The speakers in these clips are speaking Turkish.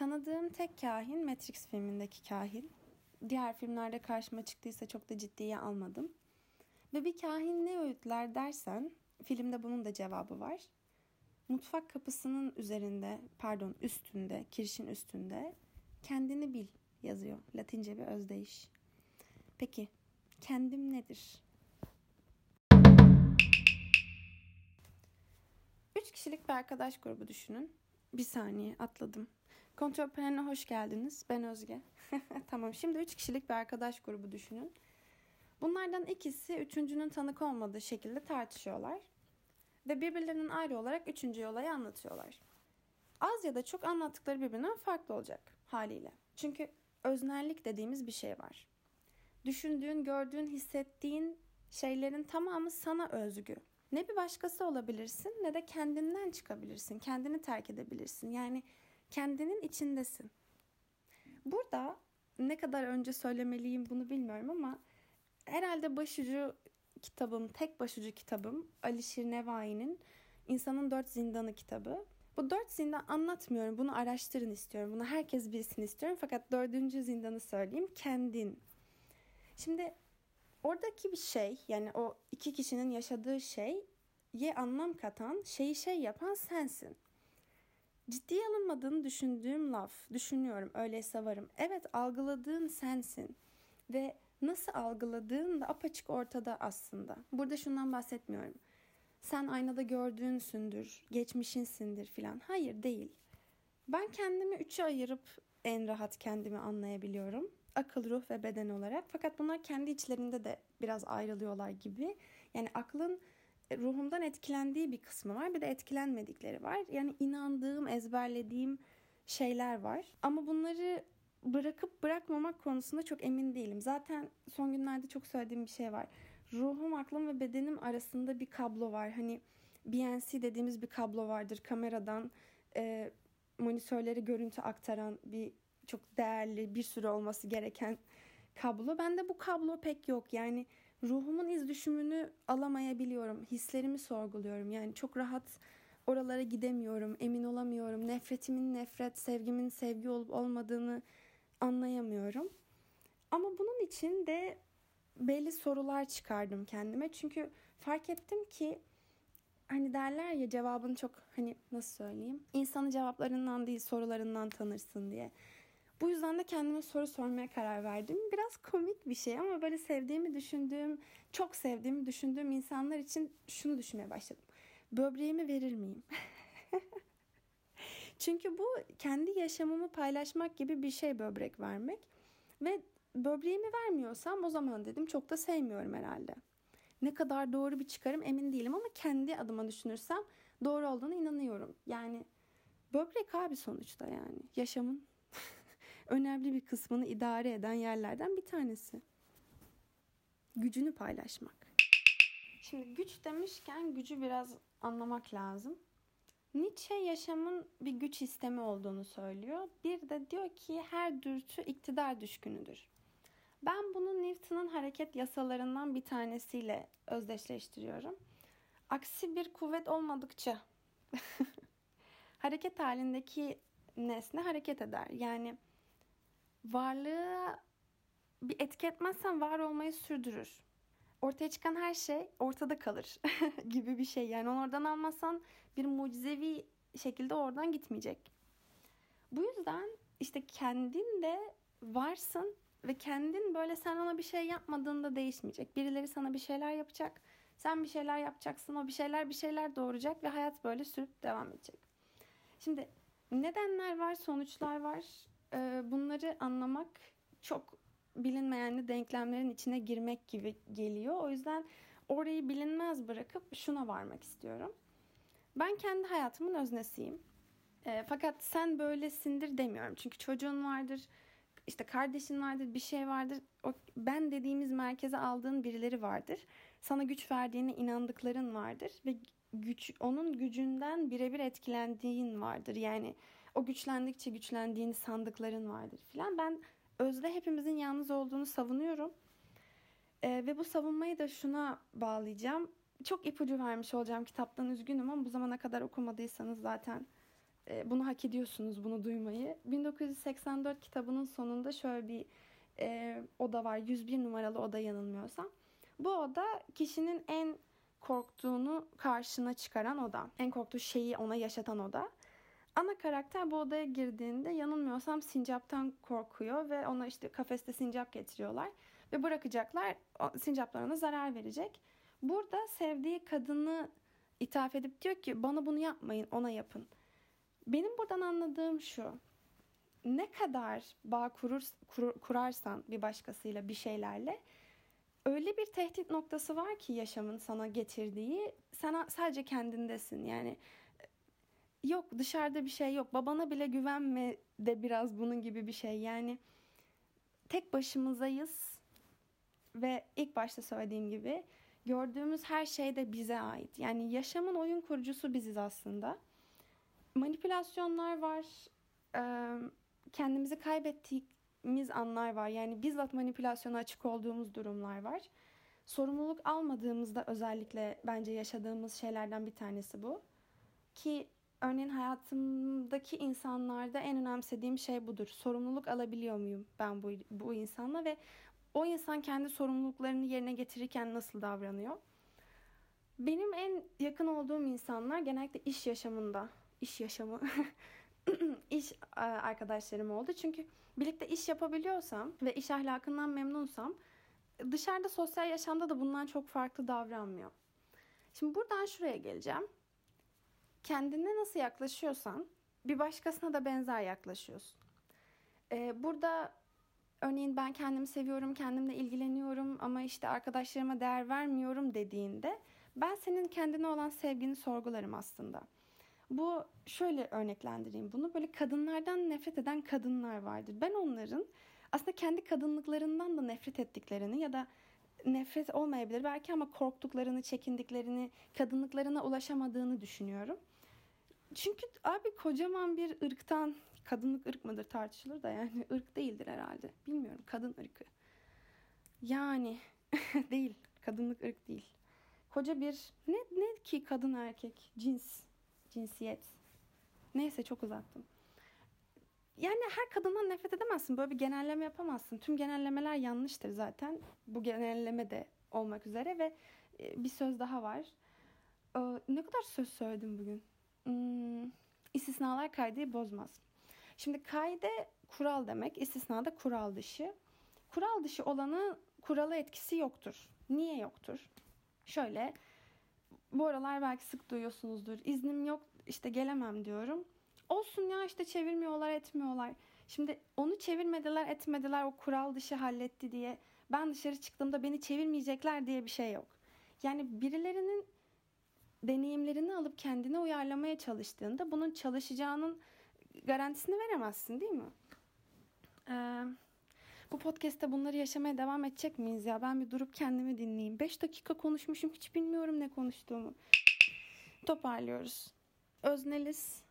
tanıdığım tek kahin Matrix filmindeki kahin. Diğer filmlerde karşıma çıktıysa çok da ciddiye almadım. Ve bir kahin ne öğütler dersen filmde bunun da cevabı var. Mutfak kapısının üzerinde, pardon üstünde, kirişin üstünde kendini bil yazıyor. Latince bir özdeyiş. Peki kendim nedir? Üç kişilik bir arkadaş grubu düşünün. Bir saniye atladım. Kontrol paneline hoş geldiniz. Ben Özge. tamam şimdi üç kişilik bir arkadaş grubu düşünün. Bunlardan ikisi üçüncünün tanık olmadığı şekilde tartışıyorlar. Ve birbirlerinin ayrı olarak üçüncü olayı anlatıyorlar. Az ya da çok anlattıkları birbirinden farklı olacak haliyle. Çünkü öznellik dediğimiz bir şey var. Düşündüğün, gördüğün, hissettiğin şeylerin tamamı sana özgü. Ne bir başkası olabilirsin ne de kendinden çıkabilirsin. Kendini terk edebilirsin. Yani kendinin içindesin. Burada ne kadar önce söylemeliyim bunu bilmiyorum ama herhalde başucu kitabım, tek başucu kitabım Alişir Nevai'nin İnsanın Dört Zindanı kitabı. Bu dört zindan anlatmıyorum. Bunu araştırın istiyorum. Bunu herkes bilsin istiyorum. Fakat dördüncü zindanı söyleyeyim. Kendin. Şimdi oradaki bir şey yani o iki kişinin yaşadığı şey ye anlam katan, şeyi şey yapan sensin. Ciddiye alınmadığını düşündüğüm laf, düşünüyorum, öyleyse varım. Evet algıladığın sensin ve nasıl algıladığın da apaçık ortada aslında. Burada şundan bahsetmiyorum. Sen aynada gördüğünsündür, geçmişinsindir filan. Hayır değil. Ben kendimi üçe ayırıp en rahat kendimi anlayabiliyorum. Akıl, ruh ve beden olarak. Fakat bunlar kendi içlerinde de biraz ayrılıyorlar gibi. Yani aklın ruhumdan etkilendiği bir kısmı var. Bir de etkilenmedikleri var. Yani inandığım, ezberlediğim şeyler var. Ama bunları bırakıp bırakmamak konusunda çok emin değilim. Zaten son günlerde çok söylediğim bir şey var. Ruhum, aklım ve bedenim arasında bir kablo var. Hani BNC dediğimiz bir kablo vardır. Kameradan e, monitörleri görüntü aktaran bir çok değerli bir sürü olması gereken kablo. Bende bu kablo pek yok. Yani ruhumun iz düşümünü alamayabiliyorum. Hislerimi sorguluyorum. Yani çok rahat oralara gidemiyorum. Emin olamıyorum. Nefretimin nefret, sevgimin sevgi olup olmadığını anlayamıyorum. Ama bunun için de belli sorular çıkardım kendime. Çünkü fark ettim ki hani derler ya cevabını çok hani nasıl söyleyeyim? İnsanı cevaplarından değil sorularından tanırsın diye. Bu yüzden de kendime soru sormaya karar verdim. Biraz komik bir şey ama böyle sevdiğimi düşündüğüm, çok sevdiğimi düşündüğüm insanlar için şunu düşünmeye başladım. Böbreğimi verir miyim? Çünkü bu kendi yaşamımı paylaşmak gibi bir şey böbrek vermek. Ve böbreğimi vermiyorsam o zaman dedim çok da sevmiyorum herhalde. Ne kadar doğru bir çıkarım emin değilim ama kendi adıma düşünürsem doğru olduğunu inanıyorum. Yani böbrek abi sonuçta yani yaşamın önemli bir kısmını idare eden yerlerden bir tanesi. Gücünü paylaşmak. Şimdi güç demişken gücü biraz anlamak lazım. Nietzsche yaşamın bir güç sistemi olduğunu söylüyor. Bir de diyor ki her dürtü iktidar düşkünüdür. Ben bunu Newton'un hareket yasalarından bir tanesiyle özdeşleştiriyorum. Aksi bir kuvvet olmadıkça hareket halindeki nesne hareket eder. Yani varlığı bir etki etmezsen var olmayı sürdürür. Ortaya çıkan her şey ortada kalır gibi bir şey. Yani onu oradan almazsan bir mucizevi şekilde oradan gitmeyecek. Bu yüzden işte kendin de varsın ve kendin böyle sen ona bir şey yapmadığında değişmeyecek. Birileri sana bir şeyler yapacak. Sen bir şeyler yapacaksın. O bir şeyler bir şeyler doğuracak ve hayat böyle sürüp devam edecek. Şimdi nedenler var, sonuçlar var. Bunları anlamak çok bilinmeyenli denklemlerin içine girmek gibi geliyor. O yüzden orayı bilinmez bırakıp şuna varmak istiyorum. Ben kendi hayatımın öznesiyim. Fakat sen böylesindir demiyorum. Çünkü çocuğun vardır, işte kardeşin vardır, bir şey vardır. O ben dediğimiz merkeze aldığın birileri vardır. Sana güç verdiğine inandıkların vardır ve güç onun gücünden birebir etkilendiğin vardır. Yani o güçlendikçe güçlendiğini sandıkların vardır filan. Ben özde hepimizin yalnız olduğunu savunuyorum. Ee, ve bu savunmayı da şuna bağlayacağım. Çok ipucu vermiş olacağım kitaptan üzgünüm ama bu zamana kadar okumadıysanız zaten E, bunu hak ediyorsunuz bunu duymayı. 1984 kitabının sonunda şöyle bir e, oda var. 101 numaralı oda yanılmıyorsam. Bu oda kişinin en korktuğunu karşına çıkaran oda. En korktuğu şeyi ona yaşatan oda. Ana karakter bu odaya girdiğinde yanılmıyorsam sincaptan korkuyor ve ona işte kafeste sincap getiriyorlar ve bırakacaklar. Sincaplar ona zarar verecek. Burada sevdiği kadını ithaf edip diyor ki bana bunu yapmayın ona yapın. Benim buradan anladığım şu. Ne kadar bağ kurur, kur, kurarsan bir başkasıyla bir şeylerle öyle bir tehdit noktası var ki yaşamın sana getirdiği sen sadece kendindesin. Yani yok dışarıda bir şey yok. Babana bile güvenme de biraz bunun gibi bir şey. Yani tek başımızayız ve ilk başta söylediğim gibi gördüğümüz her şey de bize ait. Yani yaşamın oyun kurucusu biziz aslında. Manipülasyonlar var. Kendimizi kaybettiğimiz anlar var. Yani bizzat manipülasyona açık olduğumuz durumlar var. Sorumluluk almadığımızda özellikle bence yaşadığımız şeylerden bir tanesi bu. Ki örneğin hayatımdaki insanlarda en önemsediğim şey budur. Sorumluluk alabiliyor muyum ben bu, bu insanla ve o insan kendi sorumluluklarını yerine getirirken nasıl davranıyor? Benim en yakın olduğum insanlar genellikle iş yaşamında, iş yaşamı, iş arkadaşlarım oldu. Çünkü birlikte iş yapabiliyorsam ve iş ahlakından memnunsam dışarıda sosyal yaşamda da bundan çok farklı davranmıyor. Şimdi buradan şuraya geleceğim. Kendine nasıl yaklaşıyorsan bir başkasına da benzer yaklaşıyorsun. Ee, burada örneğin ben kendimi seviyorum, kendimle ilgileniyorum ama işte arkadaşlarıma değer vermiyorum dediğinde ben senin kendine olan sevgini sorgularım aslında. Bu şöyle örneklendireyim bunu. Böyle kadınlardan nefret eden kadınlar vardır. Ben onların aslında kendi kadınlıklarından da nefret ettiklerini ya da nefret olmayabilir belki ama korktuklarını, çekindiklerini, kadınlıklarına ulaşamadığını düşünüyorum. Çünkü abi kocaman bir ırktan kadınlık ırk mıdır tartışılır da yani ırk değildir herhalde. Bilmiyorum kadın ırkı. Yani değil. Kadınlık ırk değil. Koca bir ne ne ki kadın erkek cins cinsiyet. Neyse çok uzattım. Yani her kadından nefret edemezsin. Böyle bir genelleme yapamazsın. Tüm genellemeler yanlıştır zaten. Bu genelleme de olmak üzere ve e, bir söz daha var. Ee, ne kadar söz söyledim bugün? Hmm, istisnalar kaydı bozmaz. Şimdi kaide kural demek, istisnada kural dışı. Kural dışı olanı kuralı etkisi yoktur. Niye yoktur? Şöyle, bu aralar belki sık duyuyorsunuzdur. İznim yok, işte gelemem diyorum. Olsun ya işte çevirmiyorlar, etmiyorlar. Şimdi onu çevirmediler, etmediler, o kural dışı halletti diye. Ben dışarı çıktığımda beni çevirmeyecekler diye bir şey yok. Yani birilerinin deneyimlerini alıp kendine uyarlamaya çalıştığında bunun çalışacağının garantisini veremezsin değil mi? Ee, bu podcast'te bunları yaşamaya devam edecek miyiz ya? Ben bir durup kendimi dinleyeyim. 5 dakika konuşmuşum hiç bilmiyorum ne konuştuğumu. Toparlıyoruz. Özneliz.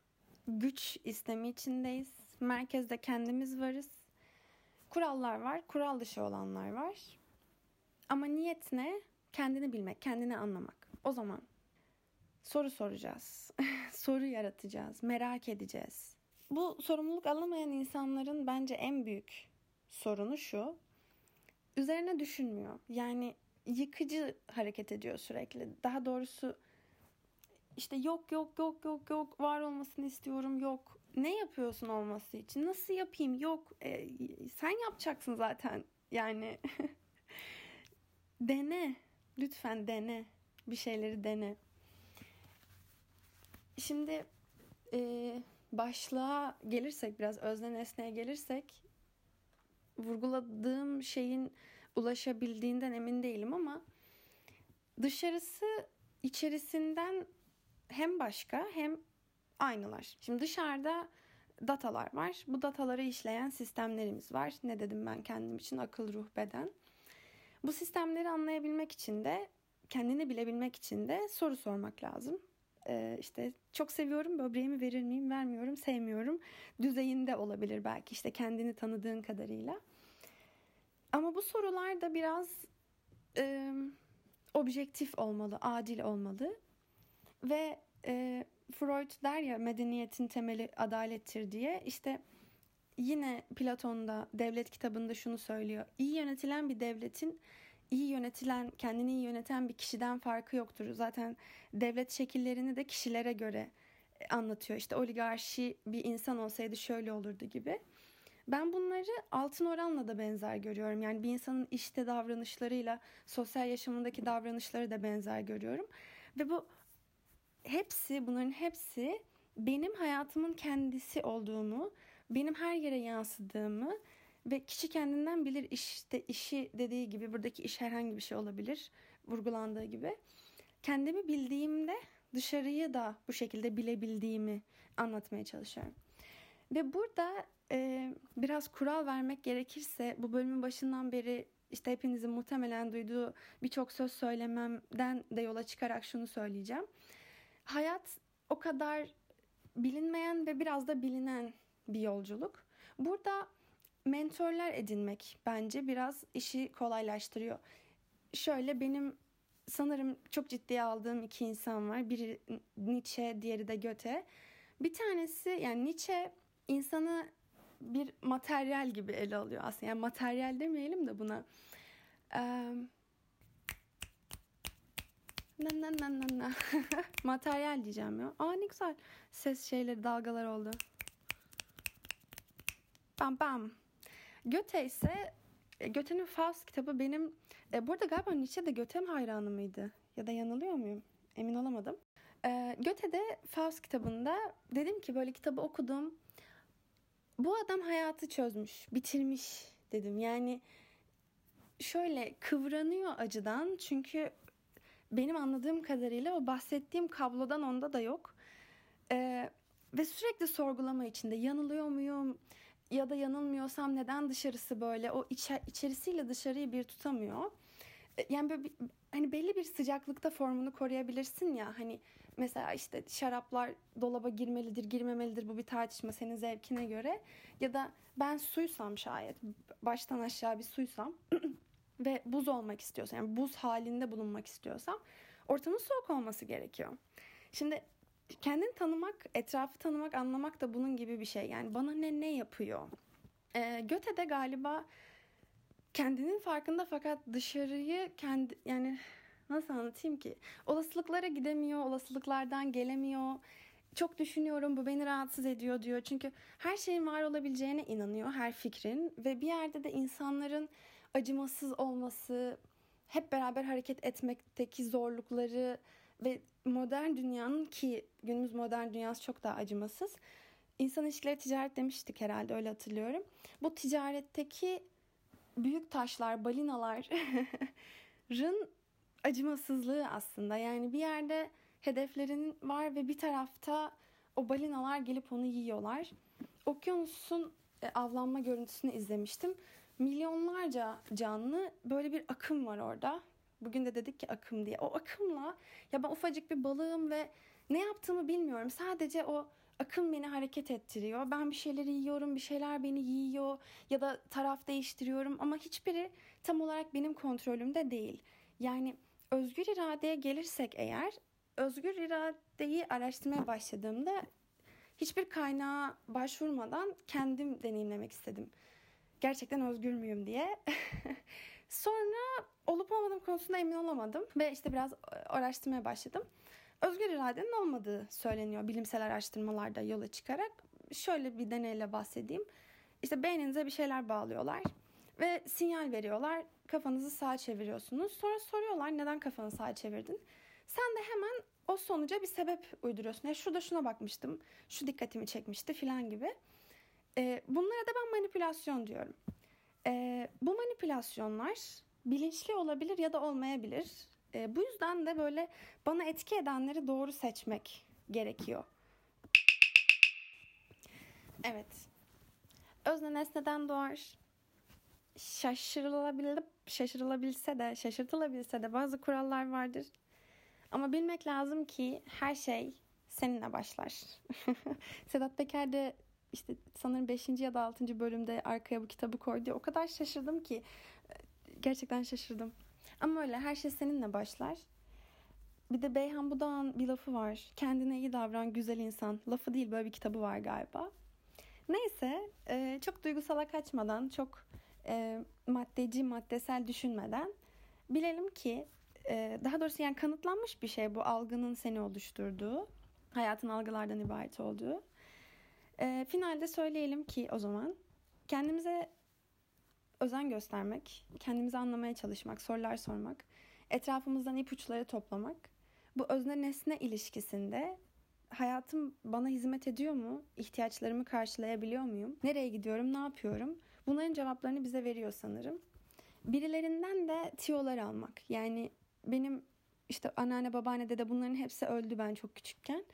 Güç istemi içindeyiz. Merkezde kendimiz varız. Kurallar var. Kural dışı olanlar var. Ama niyet ne? Kendini bilmek, kendini anlamak. O zaman soru soracağız. soru yaratacağız. Merak edeceğiz. Bu sorumluluk alamayan insanların bence en büyük sorunu şu. Üzerine düşünmüyor. Yani yıkıcı hareket ediyor sürekli. Daha doğrusu işte yok yok yok yok yok var olmasını istiyorum yok. Ne yapıyorsun olması için? Nasıl yapayım? Yok. E, sen yapacaksın zaten. Yani dene. Lütfen dene. Bir şeyleri dene. Şimdi e, başlığa gelirsek biraz özne nesneye gelirsek vurguladığım şeyin ulaşabildiğinden emin değilim ama dışarısı içerisinden hem başka hem aynılar. Şimdi dışarıda datalar var. Bu dataları işleyen sistemlerimiz var. Ne dedim ben kendim için akıl, ruh, beden. Bu sistemleri anlayabilmek için de kendini bilebilmek için de soru sormak lazım e, işte çok seviyorum böbreğimi verir miyim vermiyorum sevmiyorum düzeyinde olabilir belki işte kendini tanıdığın kadarıyla. Ama bu sorular da biraz e, objektif olmalı, adil olmalı ve e, Freud der ya medeniyetin temeli adalettir diye. İşte yine Platon'da devlet kitabında şunu söylüyor. İyi yönetilen bir devletin iyi yönetilen, kendini iyi yöneten bir kişiden farkı yoktur. Zaten devlet şekillerini de kişilere göre anlatıyor. İşte oligarşi bir insan olsaydı şöyle olurdu gibi. Ben bunları altın oranla da benzer görüyorum. Yani bir insanın işte davranışlarıyla sosyal yaşamındaki davranışları da benzer görüyorum. Ve bu hepsi bunların hepsi benim hayatımın kendisi olduğumu, benim her yere yansıdığımı ve kişi kendinden bilir işte işi dediği gibi buradaki iş herhangi bir şey olabilir vurgulandığı gibi. Kendimi bildiğimde dışarıyı da bu şekilde bilebildiğimi anlatmaya çalışıyorum. Ve burada e, biraz kural vermek gerekirse bu bölümün başından beri işte hepinizin muhtemelen duyduğu birçok söz söylememden de yola çıkarak şunu söyleyeceğim. Hayat o kadar bilinmeyen ve biraz da bilinen bir yolculuk. Burada mentorlar edinmek bence biraz işi kolaylaştırıyor. Şöyle benim sanırım çok ciddiye aldığım iki insan var. Biri Nietzsche, diğeri de Goethe. Bir tanesi yani Nietzsche insanı bir materyal gibi ele alıyor aslında. Yani materyal demeyelim de buna. Ee, na na na na na. materyal diyeceğim ya. Aa ne güzel ses şeyleri dalgalar oldu. Bam bam. Göte ise e, Göte'nin Faust kitabı benim e, burada galiba Nietzsche de Göte hayranı mıydı? Ya da yanılıyor muyum? Emin olamadım. E, Göte'de Faust kitabında dedim ki böyle kitabı okudum. Bu adam hayatı çözmüş, bitirmiş dedim. Yani şöyle kıvranıyor acıdan çünkü benim anladığım kadarıyla o bahsettiğim kablodan onda da yok. Ee, ve sürekli sorgulama içinde yanılıyor muyum? Ya da yanılmıyorsam neden dışarısı böyle o içe, içerisiyle dışarıyı bir tutamıyor. E, yani böyle bir, hani belli bir sıcaklıkta formunu koruyabilirsin ya hani mesela işte şaraplar dolaba girmelidir girmemelidir bu bir tartışma senin zevkine göre ya da ben suysam şayet baştan aşağı bir suysam ve buz olmak istiyorsam yani buz halinde bulunmak istiyorsam ortamın soğuk olması gerekiyor. Şimdi kendini tanımak, etrafı tanımak, anlamak da bunun gibi bir şey. Yani bana ne ne yapıyor? Ee, Göte de galiba kendinin farkında fakat dışarıyı kendi yani nasıl anlatayım ki? Olasılıklara gidemiyor, olasılıklardan gelemiyor. Çok düşünüyorum bu beni rahatsız ediyor diyor. Çünkü her şeyin var olabileceğine inanıyor, her fikrin ve bir yerde de insanların acımasız olması, hep beraber hareket etmekteki zorlukları ve modern dünyanın ki günümüz modern dünyası çok daha acımasız. İnsan ilişkileri ticaret demiştik herhalde öyle hatırlıyorum. Bu ticaretteki büyük taşlar, balinaların acımasızlığı aslında. Yani bir yerde hedeflerin var ve bir tarafta o balinalar gelip onu yiyorlar. Okyanusun e, avlanma görüntüsünü izlemiştim. Milyonlarca canlı böyle bir akım var orada Bugün de dedik ki akım diye. O akımla ya ben ufacık bir balığım ve ne yaptığımı bilmiyorum. Sadece o akım beni hareket ettiriyor. Ben bir şeyleri yiyorum, bir şeyler beni yiyor ya da taraf değiştiriyorum ama hiçbiri tam olarak benim kontrolümde değil. Yani özgür iradeye gelirsek eğer özgür iradeyi araştırmaya başladığımda hiçbir kaynağa başvurmadan kendim deneyimlemek istedim. Gerçekten özgür müyüm diye. Sonra olup olmadığım konusunda emin olamadım ve işte biraz e, araştırmaya başladım. Özgür iradenin olmadığı söyleniyor bilimsel araştırmalarda yola çıkarak. Şöyle bir deneyle bahsedeyim. İşte beyninize bir şeyler bağlıyorlar ve sinyal veriyorlar. Kafanızı sağa çeviriyorsunuz. Sonra soruyorlar neden kafanı sağa çevirdin? Sen de hemen o sonuca bir sebep uyduruyorsun. Ya şurada şuna bakmıştım, şu dikkatimi çekmişti filan gibi. Ee, bunlara da ben manipülasyon diyorum. Ee, bu manipülasyonlar bilinçli olabilir ya da olmayabilir. E, bu yüzden de böyle bana etki edenleri doğru seçmek gerekiyor. Evet. Özne nesneden doğar. Şaşırılabilir, şaşırılabilse de, şaşırtılabilse de bazı kurallar vardır. Ama bilmek lazım ki her şey seninle başlar. Sedat Peker de işte sanırım 5. ya da 6. bölümde arkaya bu kitabı koydu. O kadar şaşırdım ki gerçekten şaşırdım. Ama öyle her şey seninle başlar. Bir de Beyhan Budağ'ın bir lafı var. Kendine iyi davran güzel insan. Lafı değil böyle bir kitabı var galiba. Neyse e, çok duygusala kaçmadan, çok e, maddeci, maddesel düşünmeden bilelim ki e, daha doğrusu yani kanıtlanmış bir şey bu algının seni oluşturduğu, hayatın algılardan ibaret olduğu. E, finalde söyleyelim ki o zaman kendimize özen göstermek, kendimizi anlamaya çalışmak, sorular sormak, etrafımızdan ipuçları toplamak, bu özne nesne ilişkisinde hayatım bana hizmet ediyor mu? İhtiyaçlarımı karşılayabiliyor muyum? Nereye gidiyorum? Ne yapıyorum? Bunların cevaplarını bize veriyor sanırım. Birilerinden de tiyolar almak. Yani benim işte anneanne babaanne dede bunların hepsi öldü ben çok küçükken.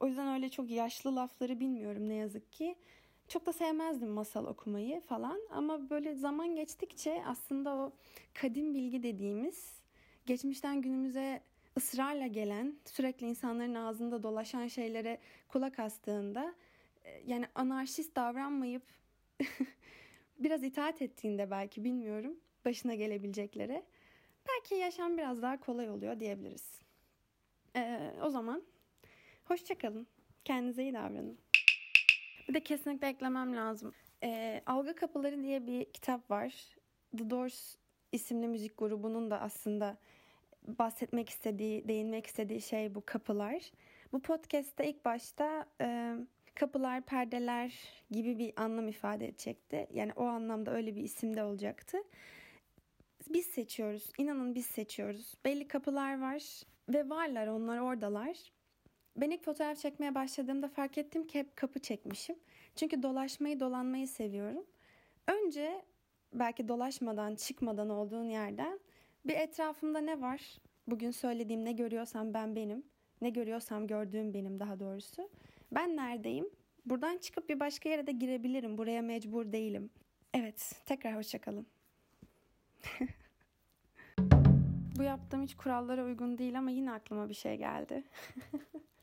O yüzden öyle çok yaşlı lafları bilmiyorum ne yazık ki. Çok da sevmezdim masal okumayı falan ama böyle zaman geçtikçe aslında o kadim bilgi dediğimiz geçmişten günümüze ısrarla gelen, sürekli insanların ağzında dolaşan şeylere kulak astığında e, yani anarşist davranmayıp biraz itaat ettiğinde belki bilmiyorum başına gelebileceklere belki yaşam biraz daha kolay oluyor diyebiliriz. Ee, o zaman hoşçakalın. Kendinize iyi davranın. Bir de kesinlikle eklemem lazım. Ee, Algı Kapıları diye bir kitap var. The Doors isimli müzik grubunun da aslında bahsetmek istediği, değinmek istediği şey bu kapılar. Bu podcast'te ilk başta e, kapılar, perdeler gibi bir anlam ifade edecekti. Yani o anlamda öyle bir isim de olacaktı. Biz seçiyoruz. İnanın biz seçiyoruz. Belli kapılar var ve varlar onlar oradalar. Ben ilk fotoğraf çekmeye başladığımda fark ettim ki hep kapı çekmişim. Çünkü dolaşmayı, dolanmayı seviyorum. Önce belki dolaşmadan, çıkmadan olduğun yerden bir etrafımda ne var? Bugün söylediğim ne görüyorsam ben benim. Ne görüyorsam gördüğüm benim daha doğrusu. Ben neredeyim? Buradan çıkıp bir başka yere de girebilirim. Buraya mecbur değilim. Evet, tekrar hoşçakalın. Bu yaptığım hiç kurallara uygun değil ama yine aklıma bir şey geldi.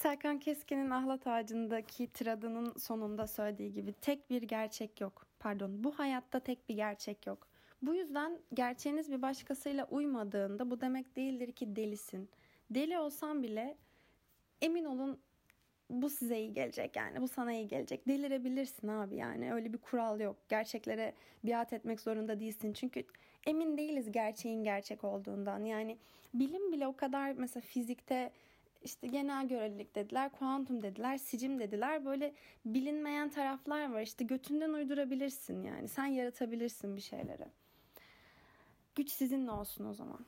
Serkan Keskin'in Ahlat Ağacı'ndaki tiradının sonunda söylediği gibi tek bir gerçek yok. Pardon, bu hayatta tek bir gerçek yok. Bu yüzden gerçeğiniz bir başkasıyla uymadığında bu demek değildir ki delisin. Deli olsan bile emin olun bu size iyi gelecek yani bu sana iyi gelecek. Delirebilirsin abi yani öyle bir kural yok. Gerçeklere biat etmek zorunda değilsin. Çünkü emin değiliz gerçeğin gerçek olduğundan. Yani bilim bile o kadar mesela fizikte işte genel görelilik dediler, kuantum dediler, sicim dediler. Böyle bilinmeyen taraflar var. İşte götünden uydurabilirsin yani. Sen yaratabilirsin bir şeyleri. Güç sizinle olsun o zaman.